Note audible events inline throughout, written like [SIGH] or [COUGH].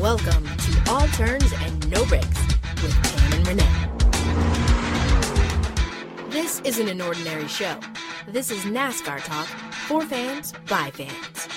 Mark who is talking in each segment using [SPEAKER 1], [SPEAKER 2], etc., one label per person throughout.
[SPEAKER 1] Welcome to All Turns and No Breaks with Tam and Renee. This isn't an ordinary show. This is NASCAR talk for fans by fans.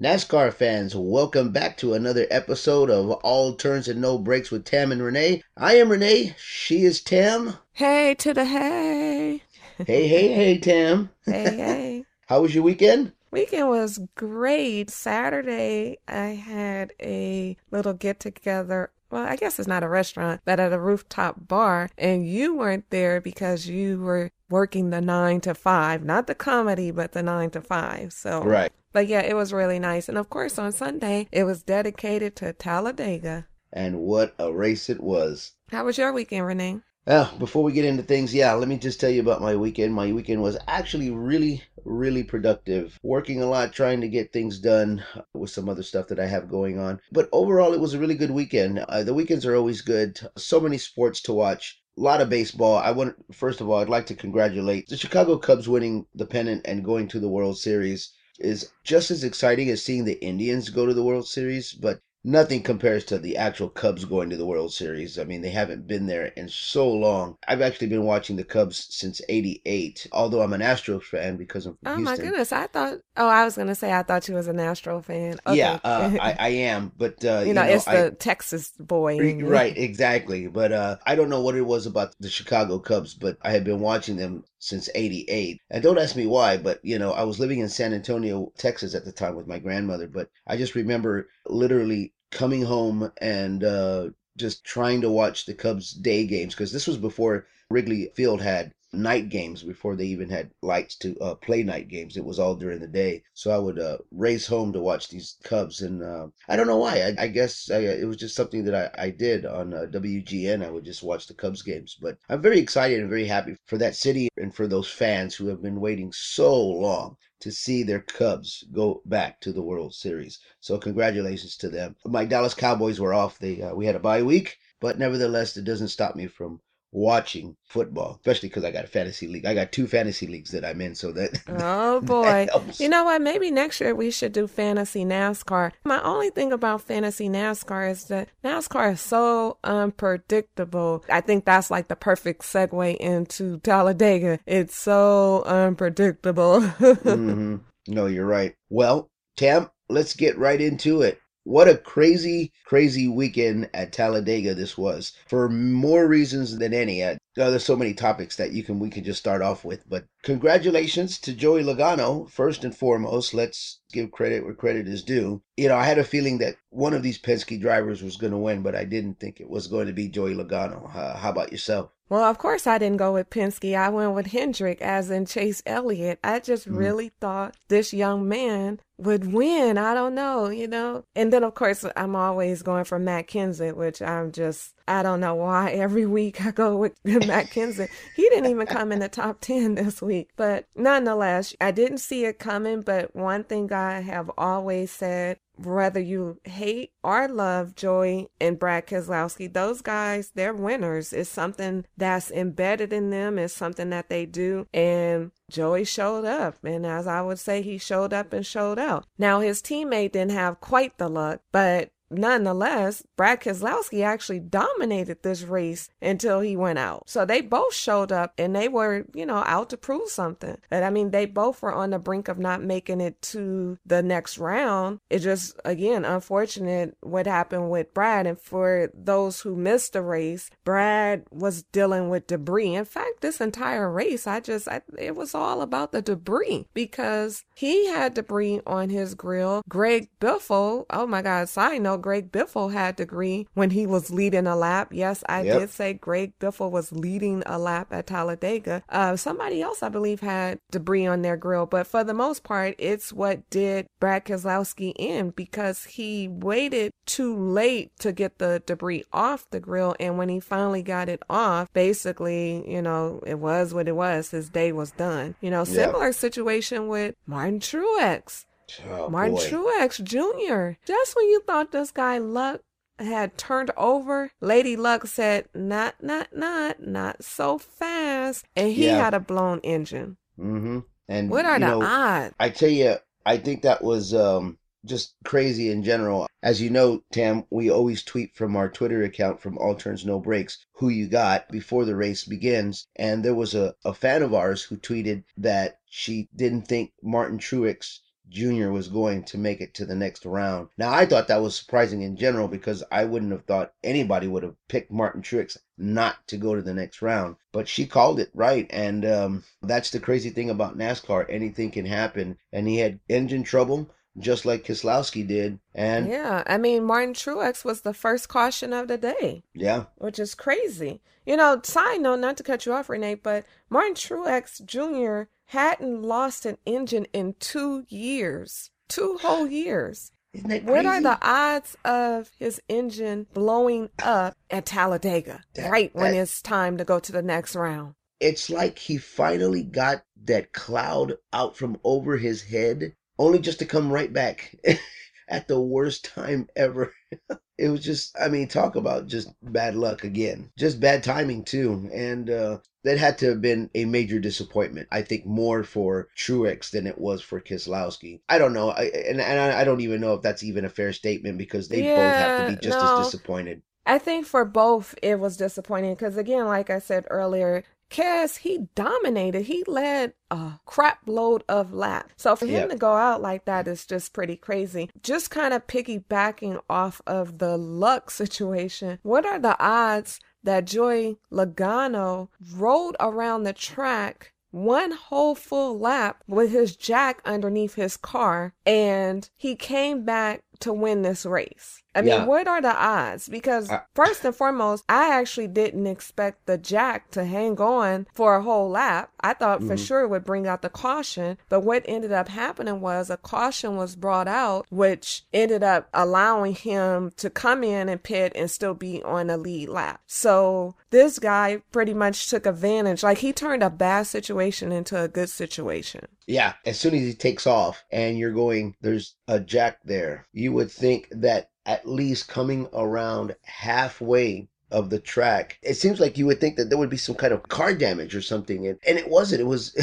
[SPEAKER 2] NASCAR fans, welcome back to another episode of All Turns and No Breaks with Tam and Renee. I am Renee. She is Tam.
[SPEAKER 3] Hey to the hey.
[SPEAKER 2] Hey, hey, hey, Tam.
[SPEAKER 3] Hey, [LAUGHS] hey.
[SPEAKER 2] How was your weekend?
[SPEAKER 3] Weekend was great. Saturday, I had a little get together. Well, I guess it's not a restaurant, but at a rooftop bar. And you weren't there because you were working the nine to five, not the comedy, but the nine to five. So,
[SPEAKER 2] Right.
[SPEAKER 3] But yeah, it was really nice. And of course, on Sunday, it was dedicated to Talladega.
[SPEAKER 2] And what a race it was.
[SPEAKER 3] How was your weekend, Renee?
[SPEAKER 2] Well, before we get into things, yeah, let me just tell you about my weekend. My weekend was actually really, really productive. Working a lot, trying to get things done with some other stuff that I have going on. But overall, it was a really good weekend. Uh, the weekends are always good. So many sports to watch. A lot of baseball. I want, first of all, I'd like to congratulate the Chicago Cubs winning the pennant and going to the World Series is just as exciting as seeing the Indians go to the World Series, but nothing compares to the actual Cubs going to the World Series. I mean, they haven't been there in so long. I've actually been watching the Cubs since 88, although I'm an Astros fan because I'm from
[SPEAKER 3] Oh my goodness. I thought, oh, I was going to say, I thought you was an Astro fan. Okay.
[SPEAKER 2] Yeah, uh, I, [LAUGHS] I am, but uh,
[SPEAKER 3] you know, it's
[SPEAKER 2] I-
[SPEAKER 3] the Texas boy.
[SPEAKER 2] Right, exactly. But uh, I don't know what it was about the Chicago Cubs, but I had been watching them since 88. And don't ask me why, but you know, I was living in San Antonio, Texas at the time with my grandmother, but I just remember literally coming home and uh, just trying to watch the Cubs day games because this was before Wrigley Field had night games before they even had lights to uh, play night games. It was all during the day. So I would uh, race home to watch these Cubs. And uh, I don't know why. I, I guess I, it was just something that I, I did on uh, WGN. I would just watch the Cubs games. But I'm very excited and very happy for that city and for those fans who have been waiting so long to see their Cubs go back to the World Series. So congratulations to them. My Dallas Cowboys were off. They uh, we had a bye week, but nevertheless, it doesn't stop me from watching football, especially because I got a fantasy league. I got two fantasy leagues that I'm in, so that [LAUGHS]
[SPEAKER 3] Oh boy.
[SPEAKER 2] helps.
[SPEAKER 3] You know what? Maybe next year we should do fantasy NASCAR. My only thing about fantasy NASCAR is that NASCAR is so unpredictable. I think that's like the perfect segue into Talladega. It's so unpredictable. [LAUGHS]
[SPEAKER 2] hmm No, you're right. Well, Tam, let's get right into it. What a crazy, crazy weekend at Talladega this was. For more reasons than any. Uh, there's so many topics that you can we can just start off with. But congratulations to Joey Logano. First and foremost, let's give credit where credit is due. You know, I had a feeling that one of these Penske drivers was going to win, but I didn't think it was going to be Joey Logano. Uh, how about yourself?
[SPEAKER 3] Well, of course, I didn't go with Penske. I went with Hendrick, as in Chase Elliott. I just really thought this young man would win. I don't know, you know? And then, of course, I'm always going for Matt Kenseth, which I'm just, I don't know why every week I go with [LAUGHS] Matt Kenseth. He didn't even come in the top 10 this week. But nonetheless, I didn't see it coming. But one thing I have always said whether you hate or love Joey and Brad Keselowski, those guys, they're winners. It's something that's embedded in them. It's something that they do. And Joey showed up. And as I would say, he showed up and showed out. Now, his teammate didn't have quite the luck, but nonetheless, Brad Keselowski actually dominated this race until he went out. So they both showed up and they were, you know, out to prove something. And I mean, they both were on the brink of not making it to the next round. It just, again, unfortunate what happened with Brad. And for those who missed the race, Brad was dealing with debris. In fact, this entire race, I just, I, it was all about the debris because he had debris on his grill. Greg Biffle, oh my God, side note, Greg Biffle had debris when he was leading a lap. Yes, I
[SPEAKER 2] Yep.
[SPEAKER 3] did say Greg Biffle was leading a lap at Talladega. Uh, somebody else, I believe, had debris on their grill, but for the most part, it's what did Brad Keselowski in because he waited too late to get the debris off the grill, and when he finally got it off, basically, you know, it was what it was. His day was done. You know, similar situation with Martin Truex.
[SPEAKER 2] Oh,
[SPEAKER 3] Martin
[SPEAKER 2] boy.
[SPEAKER 3] Truex Jr. Just when you thought this guy luck had turned over, Lady Luck said, "Not, not, not, not so fast," and he
[SPEAKER 2] Yeah.
[SPEAKER 3] had a blown engine.
[SPEAKER 2] Mm-hmm. And
[SPEAKER 3] What are
[SPEAKER 2] you
[SPEAKER 3] the
[SPEAKER 2] know,
[SPEAKER 3] odds?
[SPEAKER 2] I tell you, I think that was um, just crazy in general. As you know, Tam, we always tweet from our Twitter account from All Turns No Breaks who you got before the race begins. And there was a, a fan of ours who tweeted that she didn't think Martin Truex Jr. was going to make it to the next round. Now, I thought that was surprising in general because I wouldn't have thought anybody would have picked Martin Truex not to go to the next round. But she called it right. And um, that's the crazy thing about NASCAR. Anything can happen. And he had engine trouble, just like Keselowski did. And yeah,
[SPEAKER 3] I mean, Martin Truex was the first caution of the day, Yeah, which is crazy. You know, side note, not to cut you off, Renee, but Martin Truex Jr. hadn't lost an engine in two years, two whole years.
[SPEAKER 2] isn't that
[SPEAKER 3] What are the odds of his engine blowing up at Talladega
[SPEAKER 2] That-
[SPEAKER 3] right when it's time to go to the next round?
[SPEAKER 2] it's like he finally got that cloud out from over his head, only just to come right back [LAUGHS] at the worst time ever. [LAUGHS] it was just, I mean, talk about just bad luck again. Just bad timing, too. And uh, that had to have been a major disappointment. I think more for Truex than it was for Keselowski. I don't know. I, and and I, I don't even know if that's even a fair statement because they both have to be just
[SPEAKER 3] no.
[SPEAKER 2] as disappointed.
[SPEAKER 3] I think for both it was disappointing because again, like I said earlier, Cass he dominated. He led a crap load of laps. So for him
[SPEAKER 2] Yep.
[SPEAKER 3] to go out like that is just pretty crazy. Just kind of piggybacking off of the luck situation. What are the odds that Joey Logano rode around the track one whole full lap with his jack underneath his car and he came back to win this race. I mean,
[SPEAKER 2] Yeah.
[SPEAKER 3] what are the odds? Because
[SPEAKER 2] I-
[SPEAKER 3] first and foremost, I actually didn't expect the jack to hang on for a whole lap. I thought for
[SPEAKER 2] Mhm.
[SPEAKER 3] sure it would bring out the caution, but what ended up happening was a caution was brought out, which ended up allowing him to come in and pit and still be on a lead lap. So this guy pretty much took advantage. Like he turned a bad situation into a good situation.
[SPEAKER 2] Yeah, as soon as he takes off and you're going, there's a jack there, you would think that at least coming around halfway of the track, it seems like you would think that there would be some kind of car damage or something. And, and it wasn't. It was,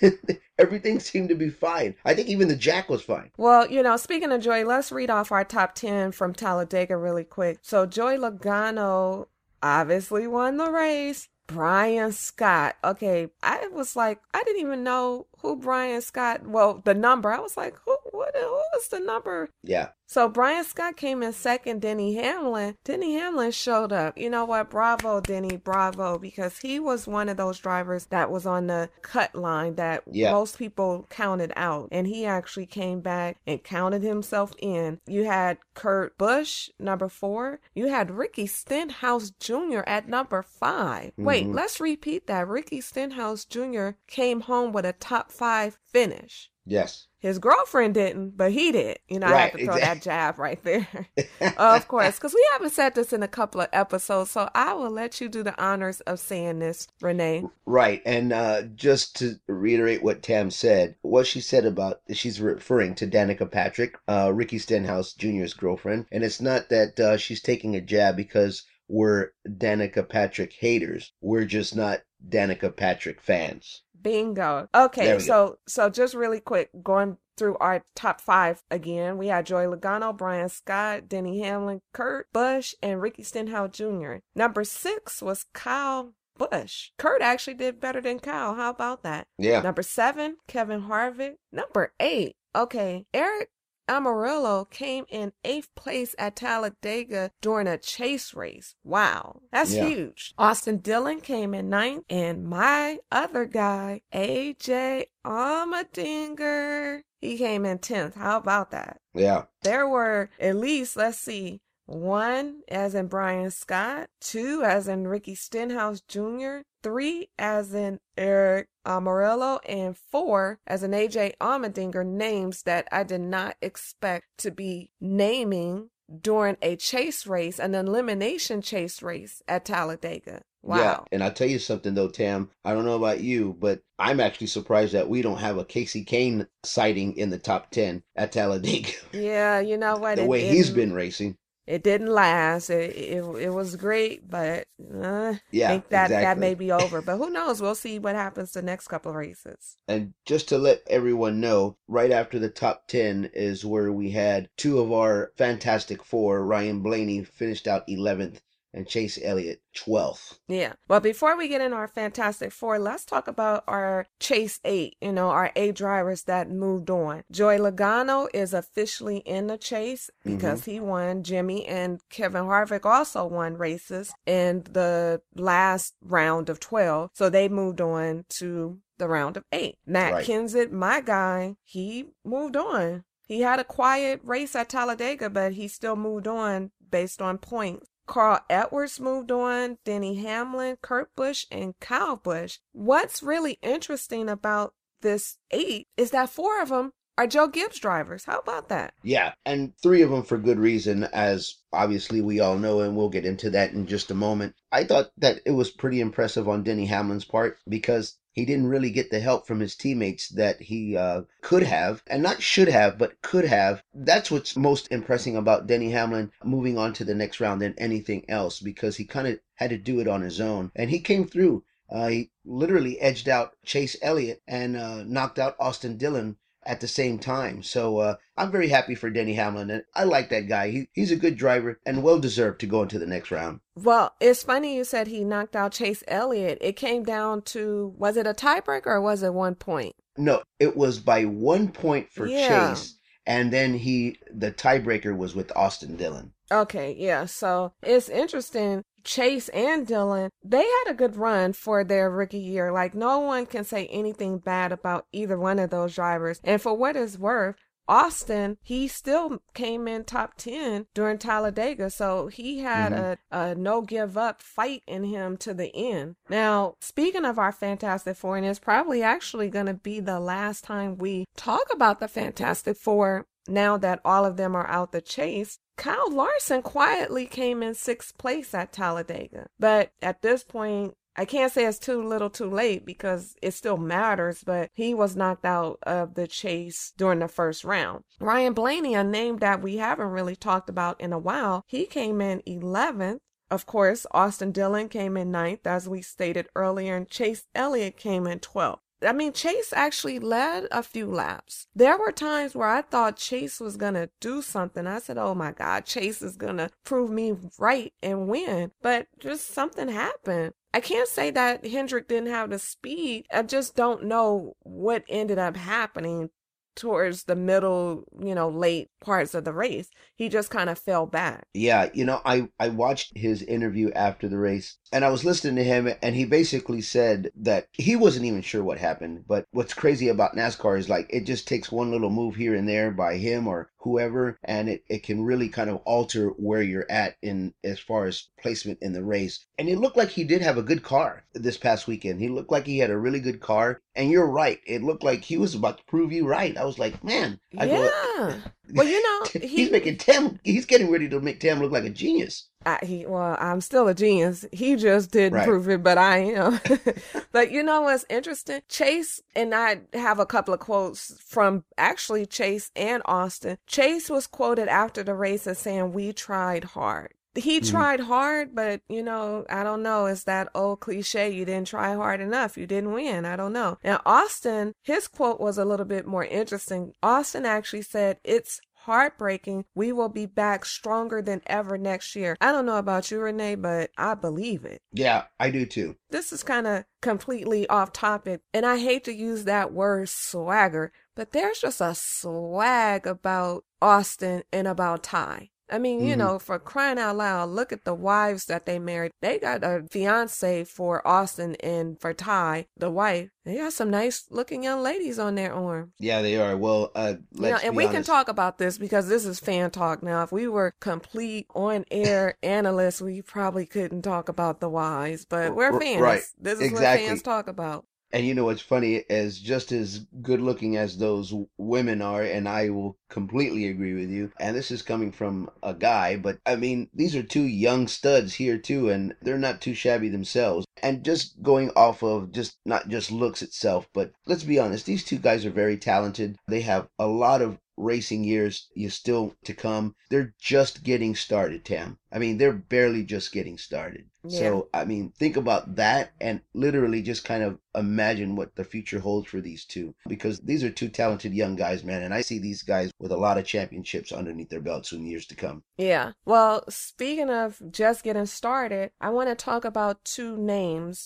[SPEAKER 2] [LAUGHS] everything seemed to be fine. I think even the jack was fine.
[SPEAKER 3] Well, you know, speaking of Joey, let's read off our top 10 from Talladega really quick. So, Joey Logano obviously won the race. Brian Scott. Okay, I was like, I didn't even know who Brian Scott, well, the number. I was like, who, what, who is the number?
[SPEAKER 2] Yeah.
[SPEAKER 3] So Brian Scott came in second. Denny Hamlin. Denny Hamlin showed up. You know what? Bravo, Denny. Bravo. Because he was one of those drivers that was on the cut line that
[SPEAKER 2] Yeah.
[SPEAKER 3] most people counted out. And he actually came back and counted himself in. You had Kurt Busch, number four. You had Ricky Stenhouse Jr. at number 5 Wait,
[SPEAKER 2] Mhm.
[SPEAKER 3] let's repeat that. Ricky Stenhouse Jr. came home with a top five finish.
[SPEAKER 2] Yes.
[SPEAKER 3] His girlfriend didn't, but he did. You know, I have to throw
[SPEAKER 2] exact-
[SPEAKER 3] that jab right there. [LAUGHS] of course, because we haven't said this in a couple of episodes, so I will let you do the honors of saying this, Renee.
[SPEAKER 2] Right. And uh, just to reiterate what Tam said, what she said about, she's referring to Danica Patrick, uh, Ricky Stenhouse Jr.'s girlfriend. And it's not that uh, she's taking a jab because we're Danica Patrick haters. We're just not Danica Patrick fans.
[SPEAKER 3] Bingo. Okay, so so just really quick, going through our top five again. We had Joey Logano, Brian Scott, Denny Hamlin, Kurt Busch, and Ricky Stenhouse Jr. Number six was Kyle Busch. Kurt actually did better than Kyle. How about that?
[SPEAKER 2] Yeah.
[SPEAKER 3] Number seven, Kevin Harvick. Number eight, okay, Eric Almirola came in eighth place at Talladega during a chase race. Wow, that's
[SPEAKER 2] Yeah.
[SPEAKER 3] huge. Austin Dillon came in ninth, and my other guy, AJ Allmendinger, he came in tenth. How about that?
[SPEAKER 2] Yeah.
[SPEAKER 3] There were at least, let's see, one as in Brian Scott, two as in Ricky Stenhouse Jr., three as in Eric Almirola, and four as in AJ Allmendinger names that I did not expect to be naming during a chase race, an elimination chase race at Talladega. Wow.
[SPEAKER 2] Yeah. And I'll tell you something though, Tam. I don't know about you, but I'm actually surprised that we don't have a Kasey Kahne sighting in the top 10 at Talladega.
[SPEAKER 3] Yeah, you know [LAUGHS] what?
[SPEAKER 2] the way he's been racing.
[SPEAKER 3] It didn't last. It it, it was great, but uh,
[SPEAKER 2] Yeah,
[SPEAKER 3] I think that that may be over. But who knows? We'll see what happens the next couple of races.
[SPEAKER 2] And just to let everyone know, right after the top 10 is where we had two of our Fantastic Four. Ryan Blaney finished out 11th and Chase Elliott 12th.
[SPEAKER 3] Yeah. Well, before we get in our Fantastic Four, let's talk about our Chase 8, you know, our eight drivers that moved on. Joey Logano is officially in the chase because mm-hmm. he won. Jimmie and Kevin Harvick also won races in the last round of 12. So they moved on to the round of eight. Matt
[SPEAKER 2] Right.
[SPEAKER 3] Kenseth, my guy, he moved on. He had a quiet race at Talladega, but he still moved on based on points. Carl Edwards moved on, Denny Hamlin, Kurt Busch, and Kyle Busch. What's really interesting about this eight is that four of them are Joe Gibbs drivers. How about that?
[SPEAKER 2] Yeah, and three of them for good reason, as obviously we all know, and we'll get into that in just a moment. I thought that it was pretty impressive on Denny Hamlin's part because he didn't really get the help from his teammates that he uh, could have, and not should have, but could have. That's what's most impressing about Denny Hamlin moving on to the next round than anything else because he kind of had to do it on his own, and he came through. Uh, he literally edged out Chase Elliott and uh, knocked out Austin Dillon at the same time. So uh, I'm very happy for Denny Hamlin, and I like that guy. He, he's a good driver and well deserved to go into the next round.
[SPEAKER 3] Well, it's funny you said he knocked out Chase Elliott. It came down to was it a tiebreaker or was it one point?
[SPEAKER 2] No, it was by one point for
[SPEAKER 3] Yeah.
[SPEAKER 2] Chase, and then he the tiebreaker was with Austin Dillon.
[SPEAKER 3] Okay, yeah. So it's interesting. Chase and Dillon, they had a good run for their rookie year. Like, no one can say anything bad about either one of those drivers. And for what it's worth, Austin, he still came in top 10 during Talladega. So he had mm-hmm. a, a no give up fight in him to the end. Now, speaking of our Fantastic Four, and it's probably actually going to be the last time we talk about the Fantastic Four now that all of them are out the chase. Kyle Larson quietly came in sixth place at Talladega. But at this point, I can't say it's too little too late because it still matters, but he was knocked out of the chase during the first round. Ryan Blaney, a name that we haven't really talked about in a while, he came in 11th. Of course, Austin Dillon came in ninth, as we stated earlier, and Chase Elliott came in 12th. I mean, Chase actually led a few laps. There were times where I thought Chase was going to do something. I said, oh my God, Chase is going to prove me right and win. But just something happened. I can't say that Hendrick didn't have the speed. I just don't know what ended up happening towards the middle, you know, late parts of the race. He just kind of fell back.
[SPEAKER 2] Yeah, you know, I, I watched his interview after the race and I was listening to him and he basically said that he wasn't even sure what happened. But what's crazy about NASCAR is like it just takes one little move here and there by him or whoever and it, it can really kind of alter where you're at in as far as placement in the race. And it looked like he did have a good car this past weekend. He looked like he had a really good car. And you're right. It looked like he was about to prove you right. I was like, man, I go,
[SPEAKER 3] yeah. Well, you know, [LAUGHS]
[SPEAKER 2] he's making Tim. He's getting ready to make Tim look like a genius.
[SPEAKER 3] I, he well, I'm still a genius. He just didn't
[SPEAKER 2] Right.
[SPEAKER 3] prove it, but I am. [LAUGHS] but you know what's interesting? Chase and I have a couple of quotes from actually Chase and Austin. Chase was quoted after the race as saying, "We tried hard." He
[SPEAKER 2] Mhm.
[SPEAKER 3] tried hard, but you know, I don't know. It's that old cliche. You didn't try hard enough. You didn't win. I don't know. Now, Austin, his quote was a little bit more interesting. Austin actually said, It's heartbreaking. We will be back stronger than ever next year. I don't know about you, Renee, but I believe it.
[SPEAKER 2] Yeah, I do too.
[SPEAKER 3] This is kind of completely off topic, and I hate to use that word swagger, but there's just a swag about Austin and about Ty. I mean, you
[SPEAKER 2] Mhm.
[SPEAKER 3] know, for crying out loud, look at the wives that they married. They got a fiance for Austin and for Ty, the wife. They got some nice looking young ladies on their arm.
[SPEAKER 2] Yeah, they are. Well, uh,
[SPEAKER 3] You know, and we can talk about this because this is fan talk now. If we were complete on air [LAUGHS] analysts, we probably couldn't talk about the wives, but we're fans.
[SPEAKER 2] right.
[SPEAKER 3] This is
[SPEAKER 2] Exactly.
[SPEAKER 3] what fans talk about.
[SPEAKER 2] And you know what's funny is just as good looking as those women are, and I will completely agree with you. And this is coming from a guy, but I mean, these are two young studs here too, and they're not too shabby themselves. And just going off of just not just looks itself, but let's be honest, these two guys are very talented. They have a lot of racing years still to come. They're just getting started, Tam. I mean, they're barely just getting started.
[SPEAKER 3] Yeah.
[SPEAKER 2] So, I mean, think about that and literally just kind of imagine what the future holds for these two because these are two talented young guys, man. And I see these guys with a lot of championships underneath their belts in years to come.
[SPEAKER 3] Yeah. Well, speaking of just getting started, I want to talk about two names,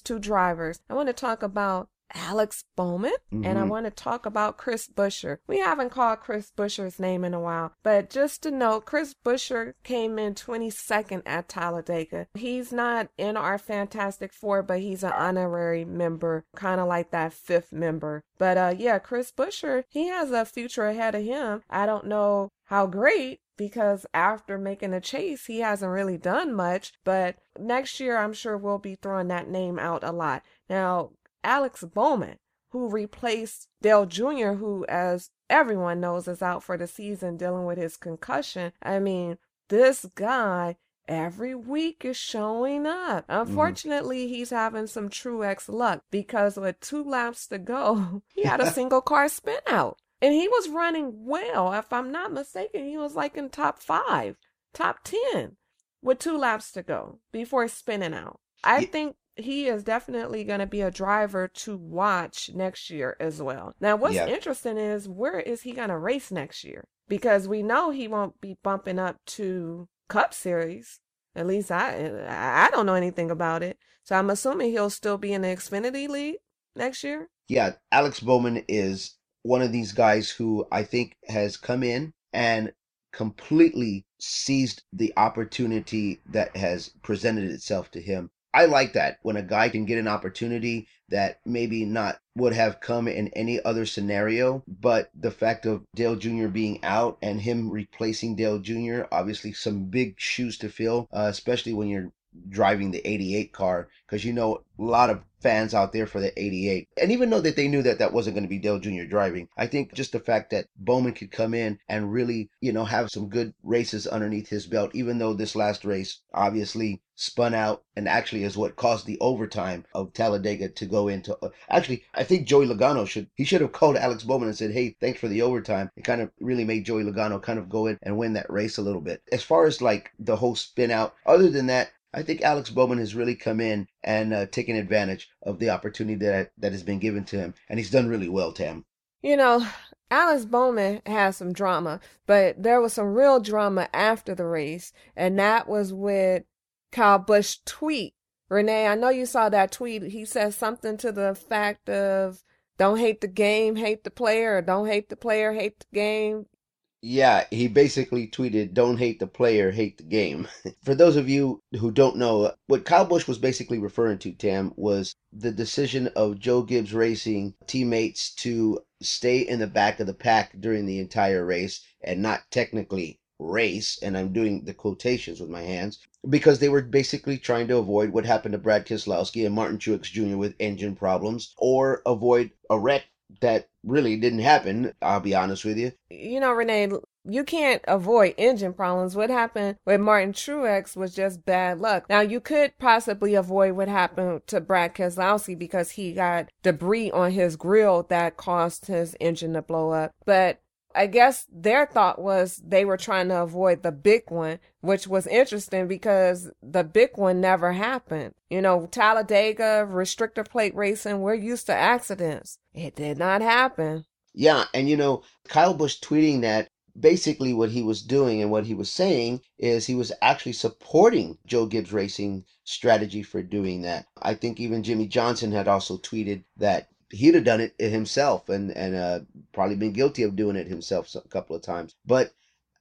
[SPEAKER 3] two drivers. I want to talk about Alex Bowman, and I
[SPEAKER 2] Mhm.
[SPEAKER 3] want to talk about Chris Buescher. We haven't called Chris Buescher's name in a while, but just to note, Chris Buescher came in 22nd at Talladega. He's not in our Fantastic Four, but he's an honorary member, kind of like that fifth member. But uh, yeah, Chris Buescher, he has a future ahead of him. I don't know how great because after making the chase, he hasn't really done much. But next year, I'm sure we'll be throwing that name out a lot. Now, Alex Bowman, who replaced Dale Jr., who, as everyone knows, is out for the season dealing with his concussion. I mean, this guy every week is showing up. Mm-hmm. Unfortunately, he's having some Truex luck because with two laps to go, [LAUGHS] he had a [LAUGHS] single car spin out. And he was running well. If I'm not mistaken, he was like in top five, top 10 with two laps to go before spinning out. I
[SPEAKER 2] Ye-
[SPEAKER 3] think he is definitely going to be a driver to watch next year as well. Now, what's
[SPEAKER 2] Yeah.
[SPEAKER 3] interesting is where is he going to race next year? Because we know he won't be bumping up to Cup Series. At least I I don't know anything about it. So I'm assuming he'll still be in the Xfinity League next year.
[SPEAKER 2] Yeah, Alex Bowman is one of these guys who I think has come in and completely seized the opportunity that has presented itself to him. I like that when a guy can get an opportunity that maybe not would have come in any other scenario, but the fact of Dale Jr. being out and him replacing Dale Jr., obviously some big shoes to fill, uh, especially when you're driving the 88 car because you know a lot of fans out there for the 88 and even though that they knew that that wasn't going to be Dale Jr. driving I think just the fact that Bowman could come in and really you know have some good races underneath his belt even though this last race obviously spun out and actually is what caused the overtime of Talladega to go into uh, actually I think Joey Logano should he should have called Alex Bowman and said hey thanks for the overtime it kind of really made Joey Logano kind of go in and win that race a little bit as far as like the whole spin out other than that I think Alex Bowman has really come in and uh, taken advantage of the opportunity that that has been given to him, and he's done really well, Tam.
[SPEAKER 3] You know, Alex Bowman has some drama, but there was some real drama after the race, and that was with Kyle Busch tweet. Renee, I know you saw that tweet. He said something to the fact of don't hate the game, hate the player, don't hate the player, hate the game.
[SPEAKER 2] Yeah, he basically tweeted, "Don't hate the player, hate the game." [LAUGHS] For those of you who don't know, what Kyle Busch was basically referring to, Tam, was the decision of Joe Gibbs Racing teammates to stay in the back of the pack during the entire race and not technically race. And I'm doing the quotations with my hands because they were basically trying to avoid what happened to Brad Keselowski and Martin Truex Jr. with engine problems, or avoid a wreck that really didn't happen. I'll be honest with you.
[SPEAKER 3] You know, Renee, you can't avoid engine problems. What happened with Martin Truex was just bad luck. Now, you could possibly avoid what happened to Brad Keselowski because he got debris on his grill that caused his engine to blow up. But I guess their thought was they were trying to avoid the big one, which was interesting because the big one never happened. You know, Talladega, restrictor plate racing, we're used to accidents. It did not happen.
[SPEAKER 2] Yeah, and you know, Kyle Busch tweeting that basically what he was doing and what he was saying is he was actually supporting Joe Gibbs Racing strategy for doing that. I think even Jimmie Johnson had also tweeted that he'd have done it himself and and uh, probably been guilty of doing it himself a couple of times. But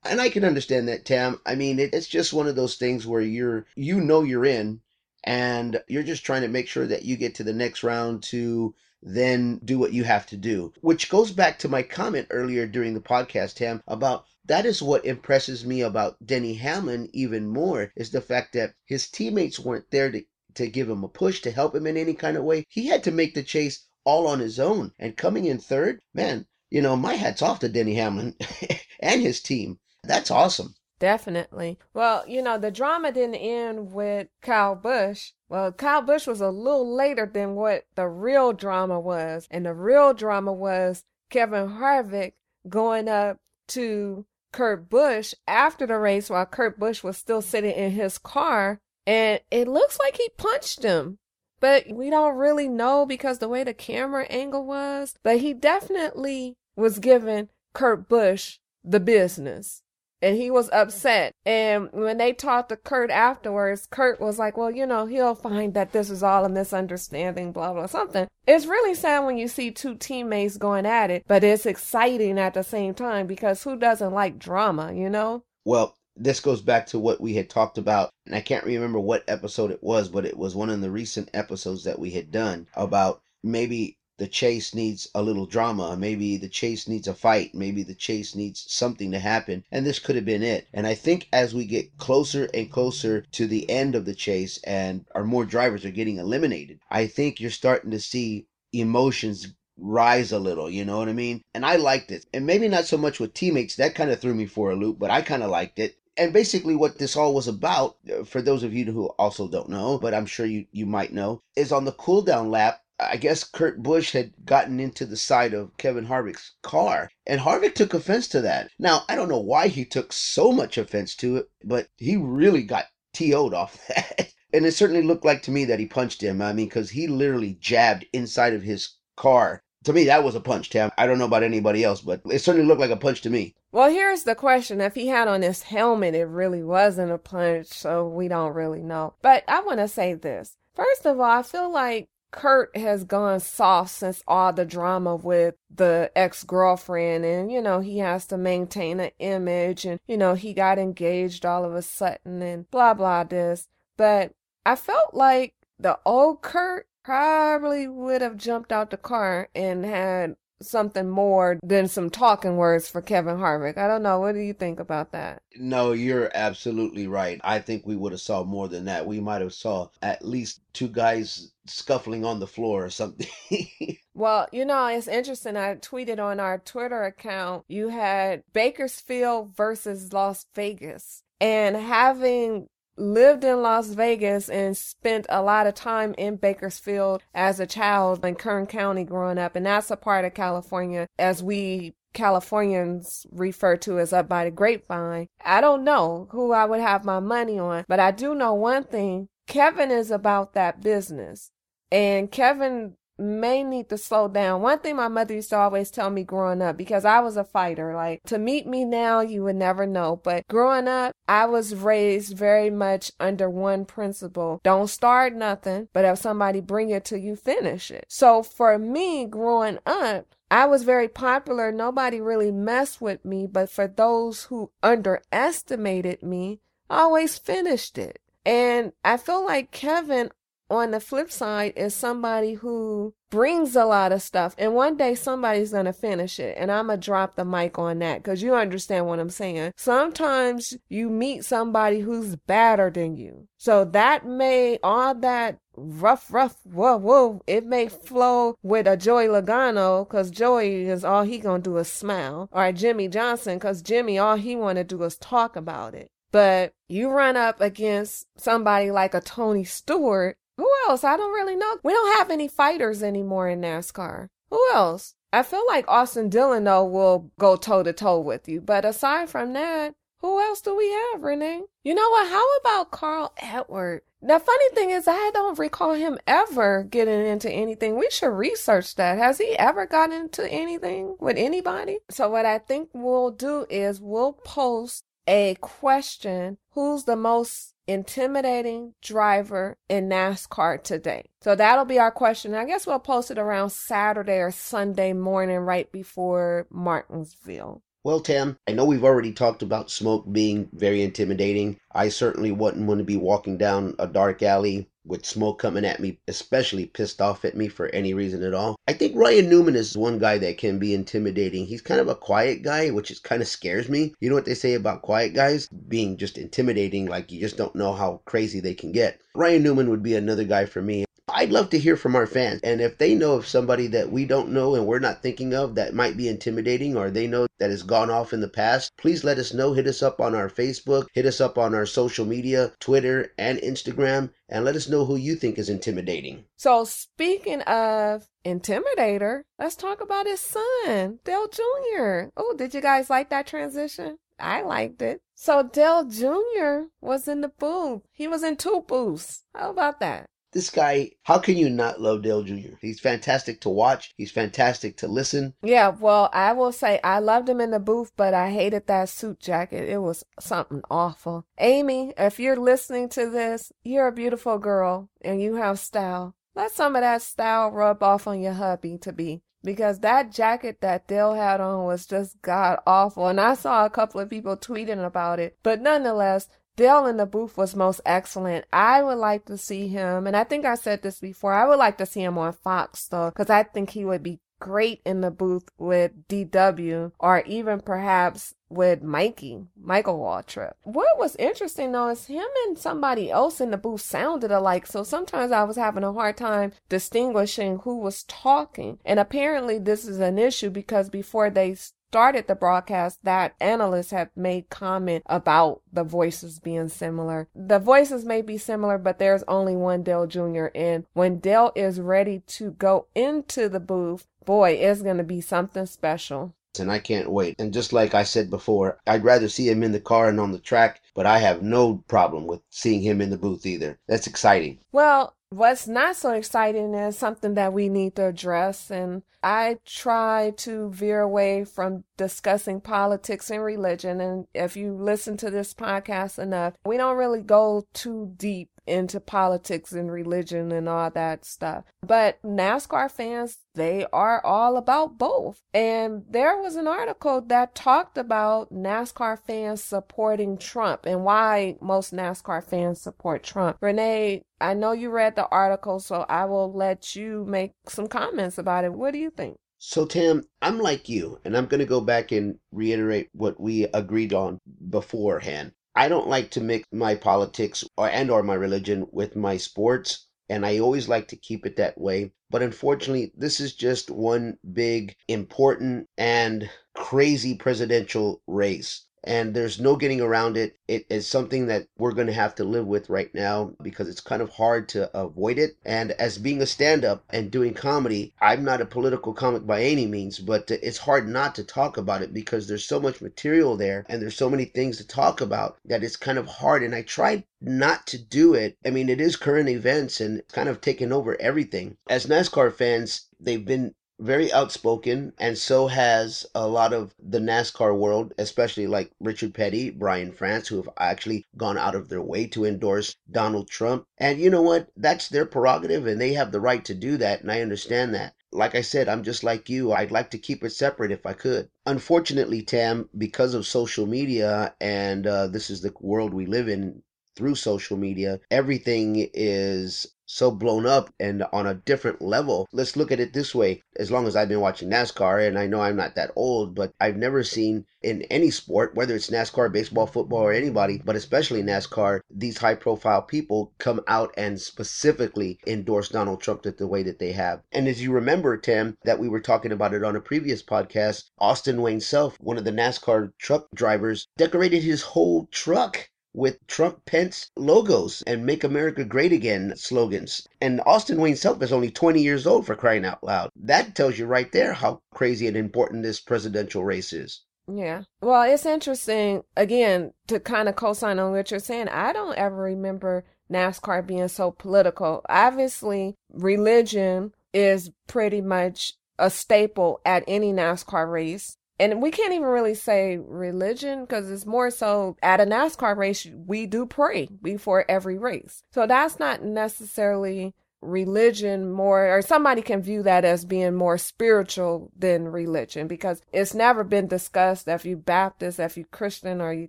[SPEAKER 2] and I can understand that, Tam. I mean, it, it's just one of those things where you're you know you're in, and you're just trying to make sure that you get to the next round to then do what you have to do. Which goes back to my comment earlier during the podcast, Tam, about that is what impresses me about Denny Hamlin even more is the fact that his teammates weren't there to, to give him a push, to help him in any kind of way. He had to make the chase all on his own. And coming in third, man, you know, my hat's off to Denny Hamlin [LAUGHS] and his team. That's awesome.
[SPEAKER 3] Definitely. Well, you know, the drama didn't end with Kyle Busch. Well, Kyle Busch was a little later than what the real drama was. And the real drama was Kevin Harvick going up to Kurt Busch after the race while Kurt Busch was still sitting in his car. And it looks like he punched him. But we don't really know because the way the camera angle was. But he definitely was giving Kurt Busch the business and he was upset. And when they talked to Kurt afterwards, Kurt was like, well, you know, he'll find that this is all a misunderstanding, blah, blah, something. It's really sad when you see two teammates going at it, but it's exciting at the same time because who doesn't like drama, you know?
[SPEAKER 2] Well, this goes back to what we had talked about, and I can't remember what episode it was, but it was one of the recent episodes that we had done about maybe the chase needs a little drama. Maybe the chase needs a fight. Maybe the chase needs something to happen. And this could have been it. And I think as we get closer and closer to the end of the chase and our more drivers are getting eliminated, I think you're starting to see emotions rise a little, you know what I mean? And I liked it. And maybe not so much with teammates, that kind of threw me for a loop, but I kind of liked it. And basically, what this all was about, uh, for those of you who also don't know, but I'm sure you, you might know, is on the cool down lap, I guess Kurt Busch had gotten into the side of Kevin Harvick's car, and Harvick took offense to that. Now, I don't know why he took so much offense to it, but he really got TO'd off [LAUGHS] that. and it certainly looked like to me that he punched him. I mean, because he literally jabbed inside of his car. To me, that was a punch, Tam. I don't know about anybody else, but it certainly looked like a punch to me.
[SPEAKER 3] Well, here's the question. If he had on his helmet, it really wasn't a punch, so we don't really know. But I want to say this. First of all, I feel like Kurt has gone soft since all the drama with the ex girlfriend, and you know, he has to maintain an image, and you know, he got engaged all of a sudden, and blah blah this. But I felt like the old Kurt probably would have jumped out the car and had something more than some talking words for Kevin Harvick. I don't know. What do you think about that?
[SPEAKER 2] No, you're absolutely right. I think we would have saw more than that. We might have saw at least two guys scuffling on the floor or something. [LAUGHS]
[SPEAKER 3] well, you know, it's interesting. I tweeted on our Twitter account. You had Bakersfield versus Las Vegas. And having lived in Las Vegas and spent a lot of time in Bakersfield as a child in Kern County growing up. And that's a part of California as we Californians refer to as up by the grapevine. I don't know who I would have my money on, but I do know one thing. Kevin is about that business. And Kevin may need to slow down. One thing my mother used to always tell me growing up, because I was a fighter, like to meet me now, you would never know. But growing up, I was raised very much under one principle. Don't start nothing, but if somebody bring it to you, finish it. So for me growing up, I was very popular. Nobody really messed with me, but for those who underestimated me, I always finished it. And I feel like Kevin on the flip side is somebody who brings a lot of stuff and one day somebody's going to finish it and i'm going to drop the mic on that because you understand what i'm saying. Sometimes you meet somebody who's better than you. So that may all that rough rough whoa whoa it may flow with a joey logano because joey is all he gonna do is smile or jimmie johnson because jimmie all he want to do is talk about it. But you run up against somebody like a Tony Stewart who else? I don't really know. We don't have any fighters anymore in NASCAR. Who else? I feel like Austin Dillon though will go toe to toe with you. But aside from that, who else do we have, Renee? You know what? How about Carl Edward? The funny thing is, I don't recall him ever getting into anything. We should research that. Has he ever gotten into anything with anybody? So, what I think we'll do is we'll post a question Who's the most intimidating driver in NASCAR today? So that'll be our question. I guess we'll post it around Saturday or Sunday morning right before Martinsville.
[SPEAKER 2] Well, Tam, I know we've already talked about smoke being very intimidating. I certainly wouldn't want to be walking down a dark alley with smoke coming at me, especially pissed off at me for any reason at all. I think Ryan Newman is one guy that can be intimidating. He's kind of a quiet guy, which is kind of scares me. You know what they say about quiet guys being just intimidating, like you just don't know how crazy they can get. Ryan Newman would be another guy for me. I'd love to hear from our fans. And if they know of somebody that we don't know and we're not thinking of that might be intimidating or they know that has gone off in the past, please let us know. Hit us up on our Facebook, hit us up on our social media, Twitter and Instagram, and let us know who you think is intimidating.
[SPEAKER 3] So, speaking of intimidator, let's talk about his son, Dale Jr. Oh, did you guys like that transition? I liked it. So Dale Jr. was in the booth. He was in two booths. How about that?
[SPEAKER 2] This guy, how can you not love Dale Jr.? He's fantastic to watch. He's fantastic to listen.
[SPEAKER 3] Yeah, well, I will say I loved him in the booth, but I hated that suit jacket. It was something awful. Amy, if you're listening to this, you're a beautiful girl and you have style. Let some of that style rub off on your hubby to be because that jacket that Dale had on was just god awful. And I saw a couple of people tweeting about it. But nonetheless, Dale in the booth was most excellent. I would like to see him, and I think I said this before, I would like to see him on Fox though, because I think he would be great in the booth with DW or even perhaps with Mikey, Michael Waltrip. What was interesting though is him and somebody else in the booth sounded alike. So sometimes I was having a hard time distinguishing who was talking. And apparently this is an issue because before they started the broadcast, that analysts have made comment about the voices being similar. The voices may be similar, but there's only one Dale Jr. And when Dale is ready to go into the booth, boy, it's going to be something special.
[SPEAKER 2] And I can't wait. And just like I said before, I'd rather see him in the car and on the track, but I have no problem with seeing him in the booth either. That's exciting.
[SPEAKER 3] Well, what's not so exciting is something that we need to address. And I try to veer away from discussing politics and religion. And if you listen to this podcast enough, we don't really go too deep into politics and religion and all that stuff. But NASCAR fans, they are all about both. And there was an article that talked about NASCAR fans supporting Trump and why most NASCAR fans support Trump. Renee, I know you read the article, so I will let you make some comments about it. What do you think?
[SPEAKER 2] So, Tam, I'm like you, and I'm going to go back and reiterate what we agreed on beforehand. I don't like to mix my politics or and or my religion with my sports and I always like to keep it that way. But unfortunately, this is just one big important and crazy presidential race and there's no getting around it. It is something that we're going to have to live with right now because it's kind of hard to avoid it. And as being a stand up and doing comedy, I'm not a political comic by any means, but it's hard not to talk about it because there's so much material there and there's so many things to talk about that it's kind of hard. And I tried not to do it. I mean, it is current events and it's kind of taken over everything. As NASCAR fans, they've been very outspoken, and so has a lot of the NASCAR world, especially like Richard Petty, Brian France, who have actually gone out of their way to endorse Donald Trump. And you know what? That's their prerogative, and they have the right to do that, and I understand that. Like I said, I'm just like you. I'd like to keep it separate if I could. Unfortunately, Tam, because of social media, and uh, this is the world we live in through social media, everything is so blown up and on a different level. Let's look at it this way. As long as I've been watching NASCAR, and I know I'm not that old, but I've never seen in any sport, whether it's NASCAR, baseball, football, or anybody, but especially NASCAR, these high profile people come out and specifically endorse Donald Trump the way that they have. And as you remember, Tim, that we were talking about it on a previous podcast, Austin Wayne Self, one of the NASCAR truck drivers, decorated his whole truck with Trump Pence logos and Make America Great Again slogans. And Austin Wayne Self is only 20 years old for crying out loud. That tells you right there how crazy and important this presidential race is.
[SPEAKER 3] Yeah. Well, it's interesting, again, to kind of co sign on what you're saying. I don't ever remember NASCAR being so political. Obviously, religion is pretty much a staple at any NASCAR race and we can't even really say religion because it's more so at a NASCAR race, we do pray before every race. So that's not necessarily religion more or somebody can view that as being more spiritual than religion because it's never been discussed if you Baptist, if you Christian or you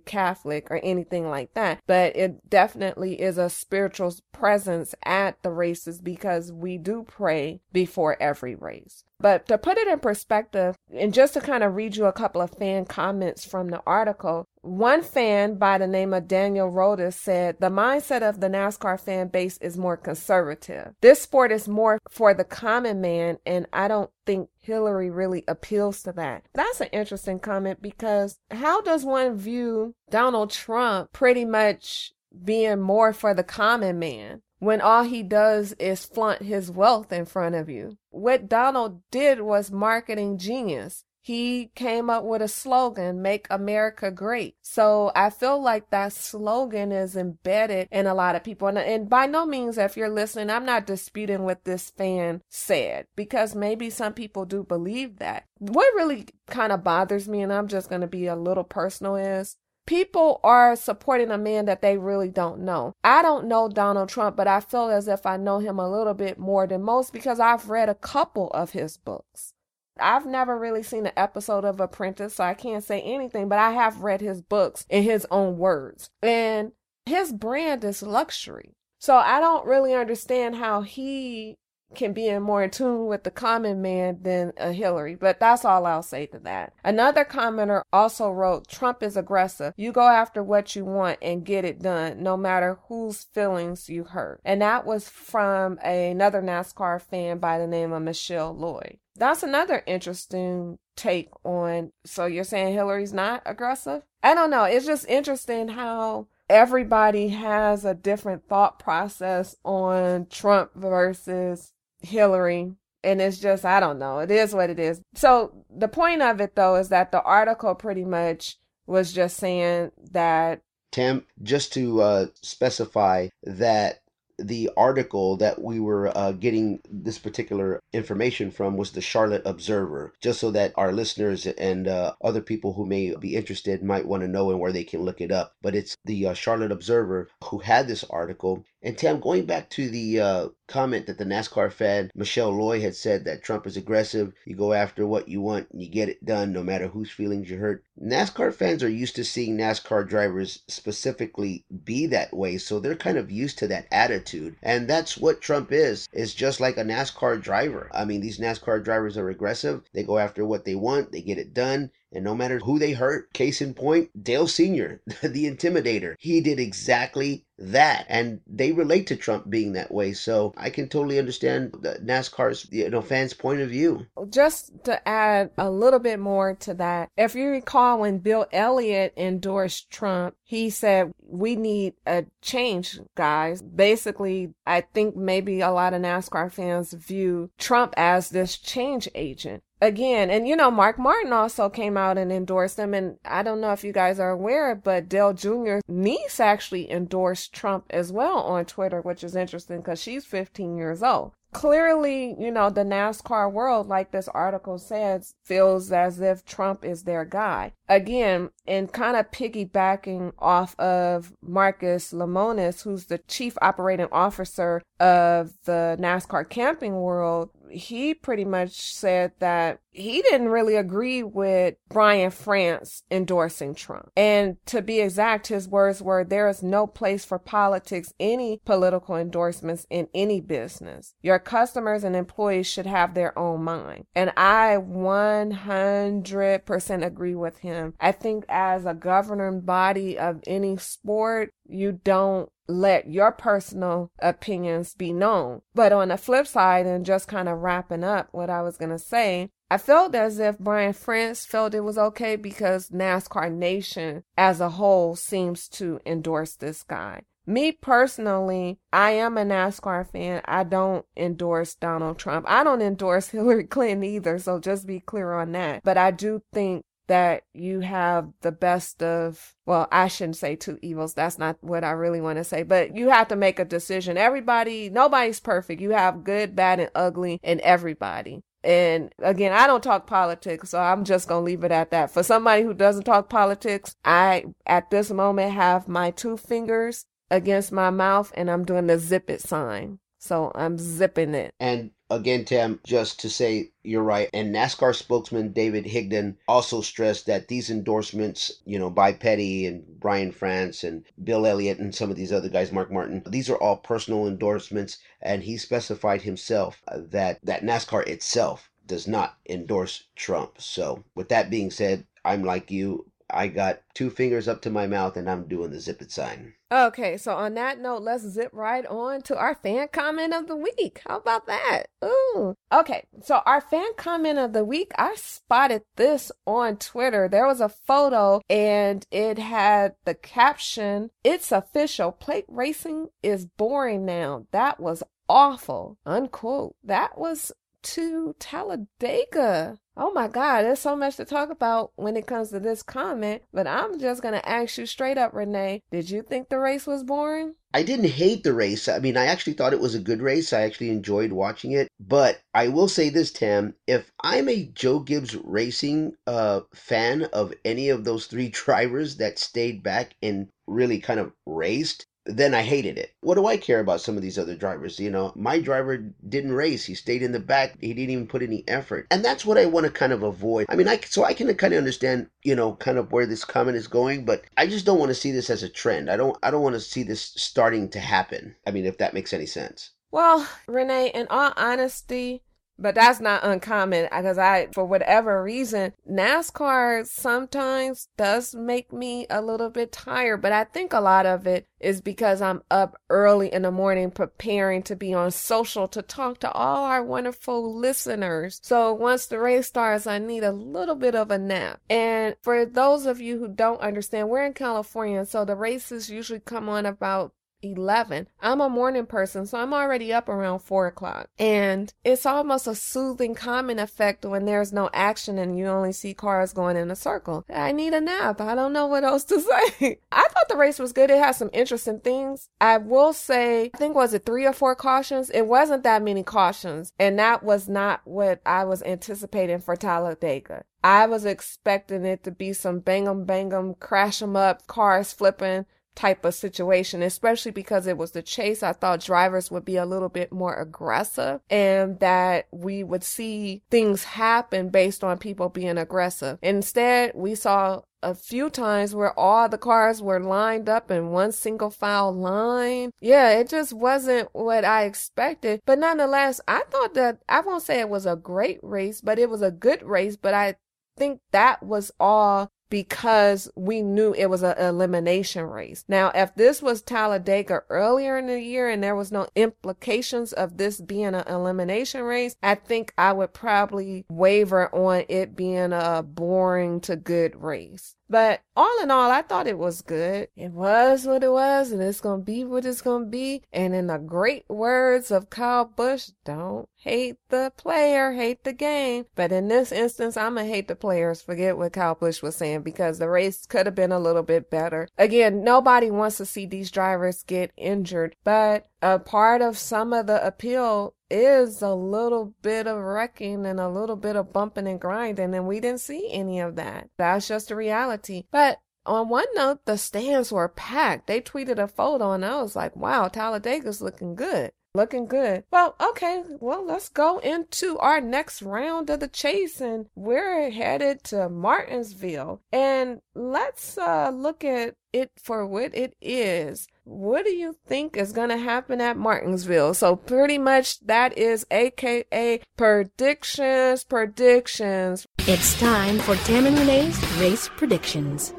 [SPEAKER 3] Catholic or anything like that. But it definitely is a spiritual presence at the races because we do pray before every race. But to put it in perspective, and just to kind of read you a couple of fan comments from the article, one fan by the name of Daniel Rodas said, The mindset of the NASCAR fan base is more conservative. This sport is more for the common man, and I don't think Hillary really appeals to that. That's an interesting comment because how does one view Donald Trump pretty much being more for the common man? When all he does is flaunt his wealth in front of you. What Donald did was marketing genius he came up with a slogan, Make America Great. So I feel like that slogan is embedded in a lot of people. And, and, by no means, if you're listening, I'm not disputing what this fan said because maybe some people do believe that. What really kind of bothers me, and I'm just going to be a little personal, is people are supporting a man that they really don't know. I don't know Donald Trump, but I feel as if I know him a little bit more than most because I've read a couple of his books. I've never really seen an episode of Apprentice, so I can't say anything, but I have read his books in his own words. And his brand is luxury. So I don't really understand how he can be in more in tune with the common man than a Hillary, but that's all I'll say to that. Another commenter also wrote, Trump is aggressive. You go after what you want and get it done, no matter whose feelings you hurt. And that was from another NASCAR fan by the name of Michelle Lloyd that's another interesting take on. So you're saying Hillary's not aggressive? I don't know. It's just interesting how everybody has a different thought process on Trump versus Hillary. And it's just, I don't know. It is what it is. So the point of it, though, is that the article pretty much was just saying that.
[SPEAKER 2] Tam, just to uh, specify that the article that we were uh, getting this particular information from was the Charlotte Observer, just so that our listeners and uh, other people who may be interested might want to know and where they can look it up. But it's the uh, Charlotte Observer who had this article. And Tam, going back to the uh, comment that the NASCAR fan Michelle Lloyd had said that Trump is aggressive, you go after what you want and you get it done no matter whose feelings you hurt. NASCAR fans are used to seeing NASCAR drivers specifically be that way, so they're kind of used to that attitude. And that's what Trump is, is just like a NASCAR driver. I mean, these NASCAR drivers are aggressive. They go after what they want, they get it done, and no matter who they hurt, case in point, Dale Sr., [LAUGHS] the intimidator, he did exactly that. And they relate to Trump being that way. So I can totally understand NASCAR's you know fans' point of view.
[SPEAKER 3] Just to add a little bit more to that, if you recall when Bill Elliott endorsed Trump, he said, We need a change, guys. Basically, I think maybe a lot of NASCAR fans view Trump as this change agent again, and you know, Mark Martin also came out and endorsed him. And I don't know if you guys are aware, but Dale Jr.'s niece actually endorsed Trump as well on Twitter, which is interesting because she's 15 years old clearly, you know, the NASCAR world, like this article says, feels as if Trump is their guy. Again, and kind of piggybacking off of Marcus Lemonis, who's the chief operating officer of the NASCAR camping world, he pretty much said that he didn't really agree with Brian France endorsing Trump. And to be exact, his words were there is no place for politics, any political endorsements in any business. Your customers and employees should have their own mind. And I 100% agree with him. I think as a governing body of any sport, you don't let your personal opinions be known. But on the flip side, and just kind of wrapping up what I was going to say, I felt as if Brian France felt it was okay because NASCAR Nation as a whole seems to endorse this guy. Me personally, I am a NASCAR fan. I don't endorse Donald Trump. I don't endorse [LAUGHS] Hillary Clinton either, so just be clear on that. But I do think that you have the best of, well, I shouldn't say two evils. That's not what I really want to say, but you have to make a decision. Everybody, nobody's perfect. You have good, bad, and ugly in everybody. And again, I don't talk politics, so I'm just going to leave it at that. For somebody who doesn't talk politics, I, at this moment, have my two fingers against my mouth and I'm doing the zip it sign. So I'm zipping it.
[SPEAKER 2] And again, Tam, just to say you're right. And NASCAR spokesman David Higdon also stressed that these endorsements, you know, by Petty and Brian France and Bill Elliott and some of these other guys, Mark Martin, these are all personal endorsements. And he specified himself that, that NASCAR itself does not endorse Trump. So, with that being said, I'm like you. I got two fingers up to my mouth and I'm doing the zip it sign.
[SPEAKER 3] Okay, so on that note, let's zip right on to our fan comment of the week. How about that? Ooh. Okay, so our fan comment of the week, I spotted this on Twitter. There was a photo and it had the caption, It's official. Plate racing is boring now. That was awful. Unquote. That was to Talladega. Oh my God, there's so much to talk about when it comes to this comment, but I'm just going to ask you straight up, Renee. Did you think the race was boring?
[SPEAKER 2] I didn't hate the race. I mean, I actually thought it was a good race. I actually enjoyed watching it. But I will say this, Tam, if I'm a Joe Gibbs Racing uh, fan of any of those three [LAUGHS] drivers that stayed back and really kind of raced, then I hated it. What do I care about some of these other drivers? You know, my driver didn't race. He stayed in the back. He didn't even put any effort. And that's what I want to kind of avoid. I mean, I so I can kind of understand, you know, kind of where this comment is going, but I just don't want to see this as a trend. I don't I don't want to see this starting to happen. I mean, if that makes any sense.
[SPEAKER 3] Well, Renee, in all honesty, but that's not uncommon uh, because I, for whatever reason, NASCAR sometimes does make me a little bit tired. But I think a lot of it is because I'm up early in the morning preparing to be on social to talk to all our wonderful listeners. So once the race starts, I need a little bit of a nap. And for those of you who don't understand, we're in California, so the races usually come on about 11. I'm a morning person, so I'm already up around 4 o'clock. And it's almost a soothing calming effect when there's no action and you only see cars going in a circle. I need a nap. I don't know what else to [LAUGHS] say. I thought the race was good. It had some interesting things. I will say, I think was it three or four cautions? It wasn't that many cautions. And that was not what I was anticipating for Talladega. I was expecting it to be some bang 'em bang 'em, crash 'em up, cars flipping, type of situation, especially because it was the chase. I thought drivers would be a little bit more aggressive and that we would see things happen based on people being aggressive. Instead, we saw a few times where all the cars were lined up in one single file line. Yeah, it just wasn't what I expected. But nonetheless, I thought that I won't say it was a great race, but it was a good race. But I think that was all because we knew it was an elimination race. Now, if this was Talladega earlier in the year and there was no implications of this being an elimination race, I think I would probably waver on it being a boring to good race. But all in all, I thought it was good. It was what it was, and it's to be what it's to be. And in the great words of Kyle Busch, don't hate the player, hate the game. But in this instance, I'm going to hate the players. Forget what Kyle Busch was saying because the race could have been a little bit better. Again, nobody wants to see these drivers get injured, but a part of some of the appeal is a little bit of wrecking and a little bit of bumping and grinding, and we didn't see any of that. That's just a reality. But on one note, the stands were packed. They tweeted a photo, and I was like, wow, Talladega's looking good. Looking good. Well, okay. Well, let's go into our next round of the chase, and we're headed to Martinsville. And let's uh, look at it for what it is. What do you think is going to happen at Martinsville? So, pretty much that is AKA predictions, predictions.
[SPEAKER 1] It's time for Tam and Renee's race predictions.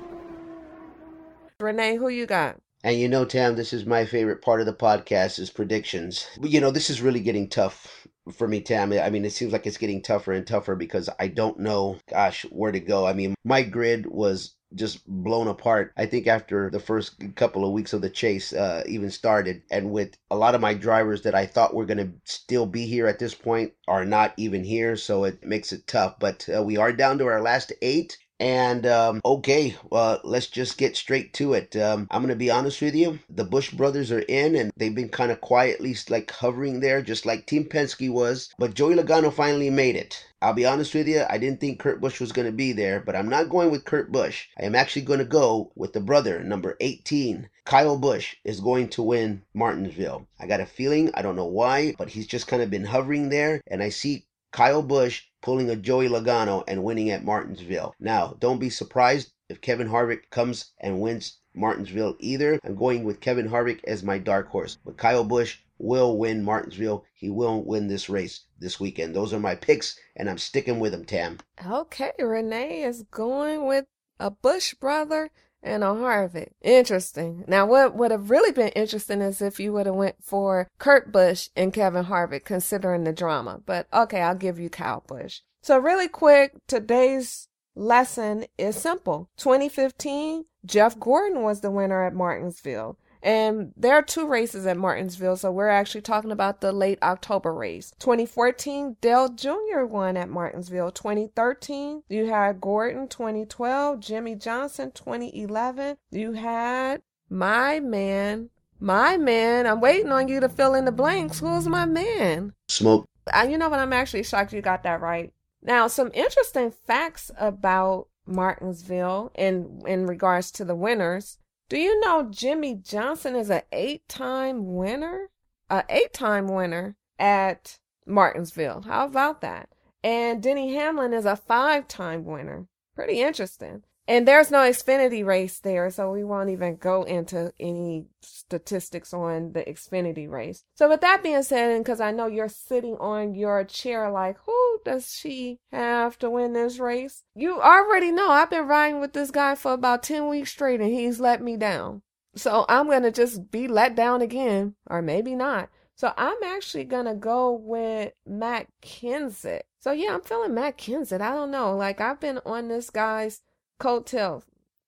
[SPEAKER 3] Renee, who you got?
[SPEAKER 2] And you know, Tam, this is my favorite part of the podcast is predictions. But you know, this is really getting tough for me, Tam. I mean, it seems like it's getting tougher and tougher because I don't know, gosh, where to go. I mean, my grid was just blown apart. I think after the first couple of weeks of the chase uh, even started, and with a lot of my drivers that I thought were going to still be here at this point are not even here, so it makes it tough. But uh, we are down to our last eight, and um, okay, well, let's just get straight to it. Um, I'm gonna be honest with you. The Busch brothers are in, and they've been kind of quietly like hovering there, just like Team Penske was. But Joey Logano finally made it. I'll be honest with you. I didn't think Kurt Busch was gonna be there, but I'm not going with Kurt Busch. I am actually gonna go with the brother, number 18. Kyle Busch is going to win Martinsville. I got a feeling, I don't know why, but he's just kind of been hovering there, and I see Kyle Busch pulling a Joey Logano and winning at Martinsville. Now, don't be surprised if Kevin Harvick comes and wins Martinsville either. I'm going with Kevin Harvick as my dark horse. But Kyle Busch will win Martinsville. He will win this race this weekend. Those are my picks, and I'm sticking with them, Tam.
[SPEAKER 3] Okay, Renee is going with a Bush brother and a Harvick. Interesting. Now, what would have really been interesting is if you would have went for Kurt Busch and Kevin Harvick, considering the drama. But okay, I'll give you Kyle Busch. So really quick, today's lesson is simple. 2015, Jeff Gordon was the winner at Martinsville. And there are two races at Martinsville, so we're actually talking about the late October race. 2014, Dale Jr. won at Martinsville. 2013, you had Gordon. 2012, Jimmie Johnson. 2011, you had my man, my man. I'm waiting on you to fill in the blanks. Who's my man?
[SPEAKER 2] Smoke.
[SPEAKER 3] Uh, you know what? I'm actually shocked you got that right. Now, some interesting facts about Martinsville in in regards to the winners. Do you know Jimmie Johnson is an eight-time winner? A eight-time winner at Martinsville. How about that? And Denny Hamlin is a five-time winner. Pretty interesting. And there's no Xfinity race there, so we won't even go into any statistics on the Xfinity race. So with that being said, and because I know you're sitting on your chair like, who does she have to win this race? You already know I've been riding with this guy for about 10 weeks straight and he's let me down. So I'm going to just be let down again, or maybe not. So I'm actually going to go with Matt Kenseth. So yeah, I'm feeling Matt Kenseth. I don't know. Like I've been on this guy's coattails.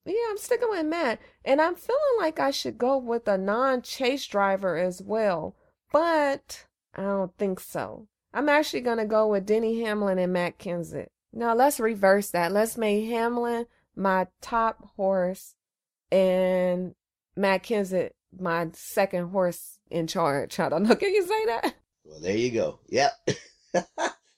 [SPEAKER 3] Yeah, I'm sticking with Matt. And I'm feeling like I should go with a non chase driver as well. But I don't think so. I'm actually going to go with Denny Hamlin and Matt Kenseth. Now let's reverse that. Let's make Hamlin my top horse and Matt Kenseth my second horse in charge. [LAUGHS] I don't know. Can you say that?
[SPEAKER 2] Well, there you go. Yep. [LAUGHS]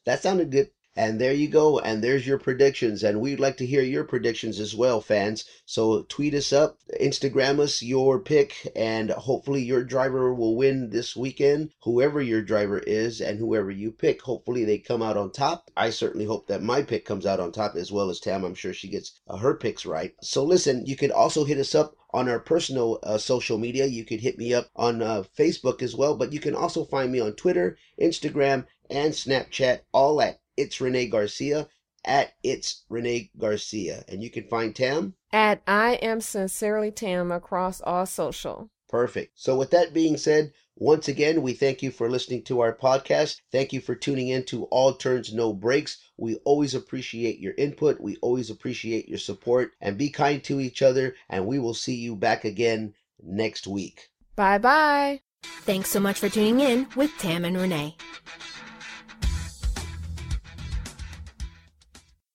[SPEAKER 2] that sounded good. And there you go. And there's your predictions. And we'd like to hear your predictions as well, fans. So tweet us up, Instagram us your pick, and hopefully your driver will win this weekend. Whoever your driver is and whoever you pick, hopefully they come out on top. I certainly hope that my pick comes out on top as well as Tam. I'm sure she gets uh, her picks right. So listen, you can also hit us up on our personal uh, social media. You could hit me up on uh, Facebook as well, but you can also find me on Twitter, Instagram, and Snapchat, all at It's Renee Garcia, at It's Renee Garcia. And you can find Tam.
[SPEAKER 3] At I am sincerely Tam across all social.
[SPEAKER 2] Perfect. So, with that being said, once again, we thank you for listening to our podcast. Thank you for tuning in to All Turns No Breaks. We always appreciate your input. We always appreciate your support. And be kind to each other. And we will see you back again next week.
[SPEAKER 3] Bye bye.
[SPEAKER 1] Thanks so much for tuning in with Tam and Renee.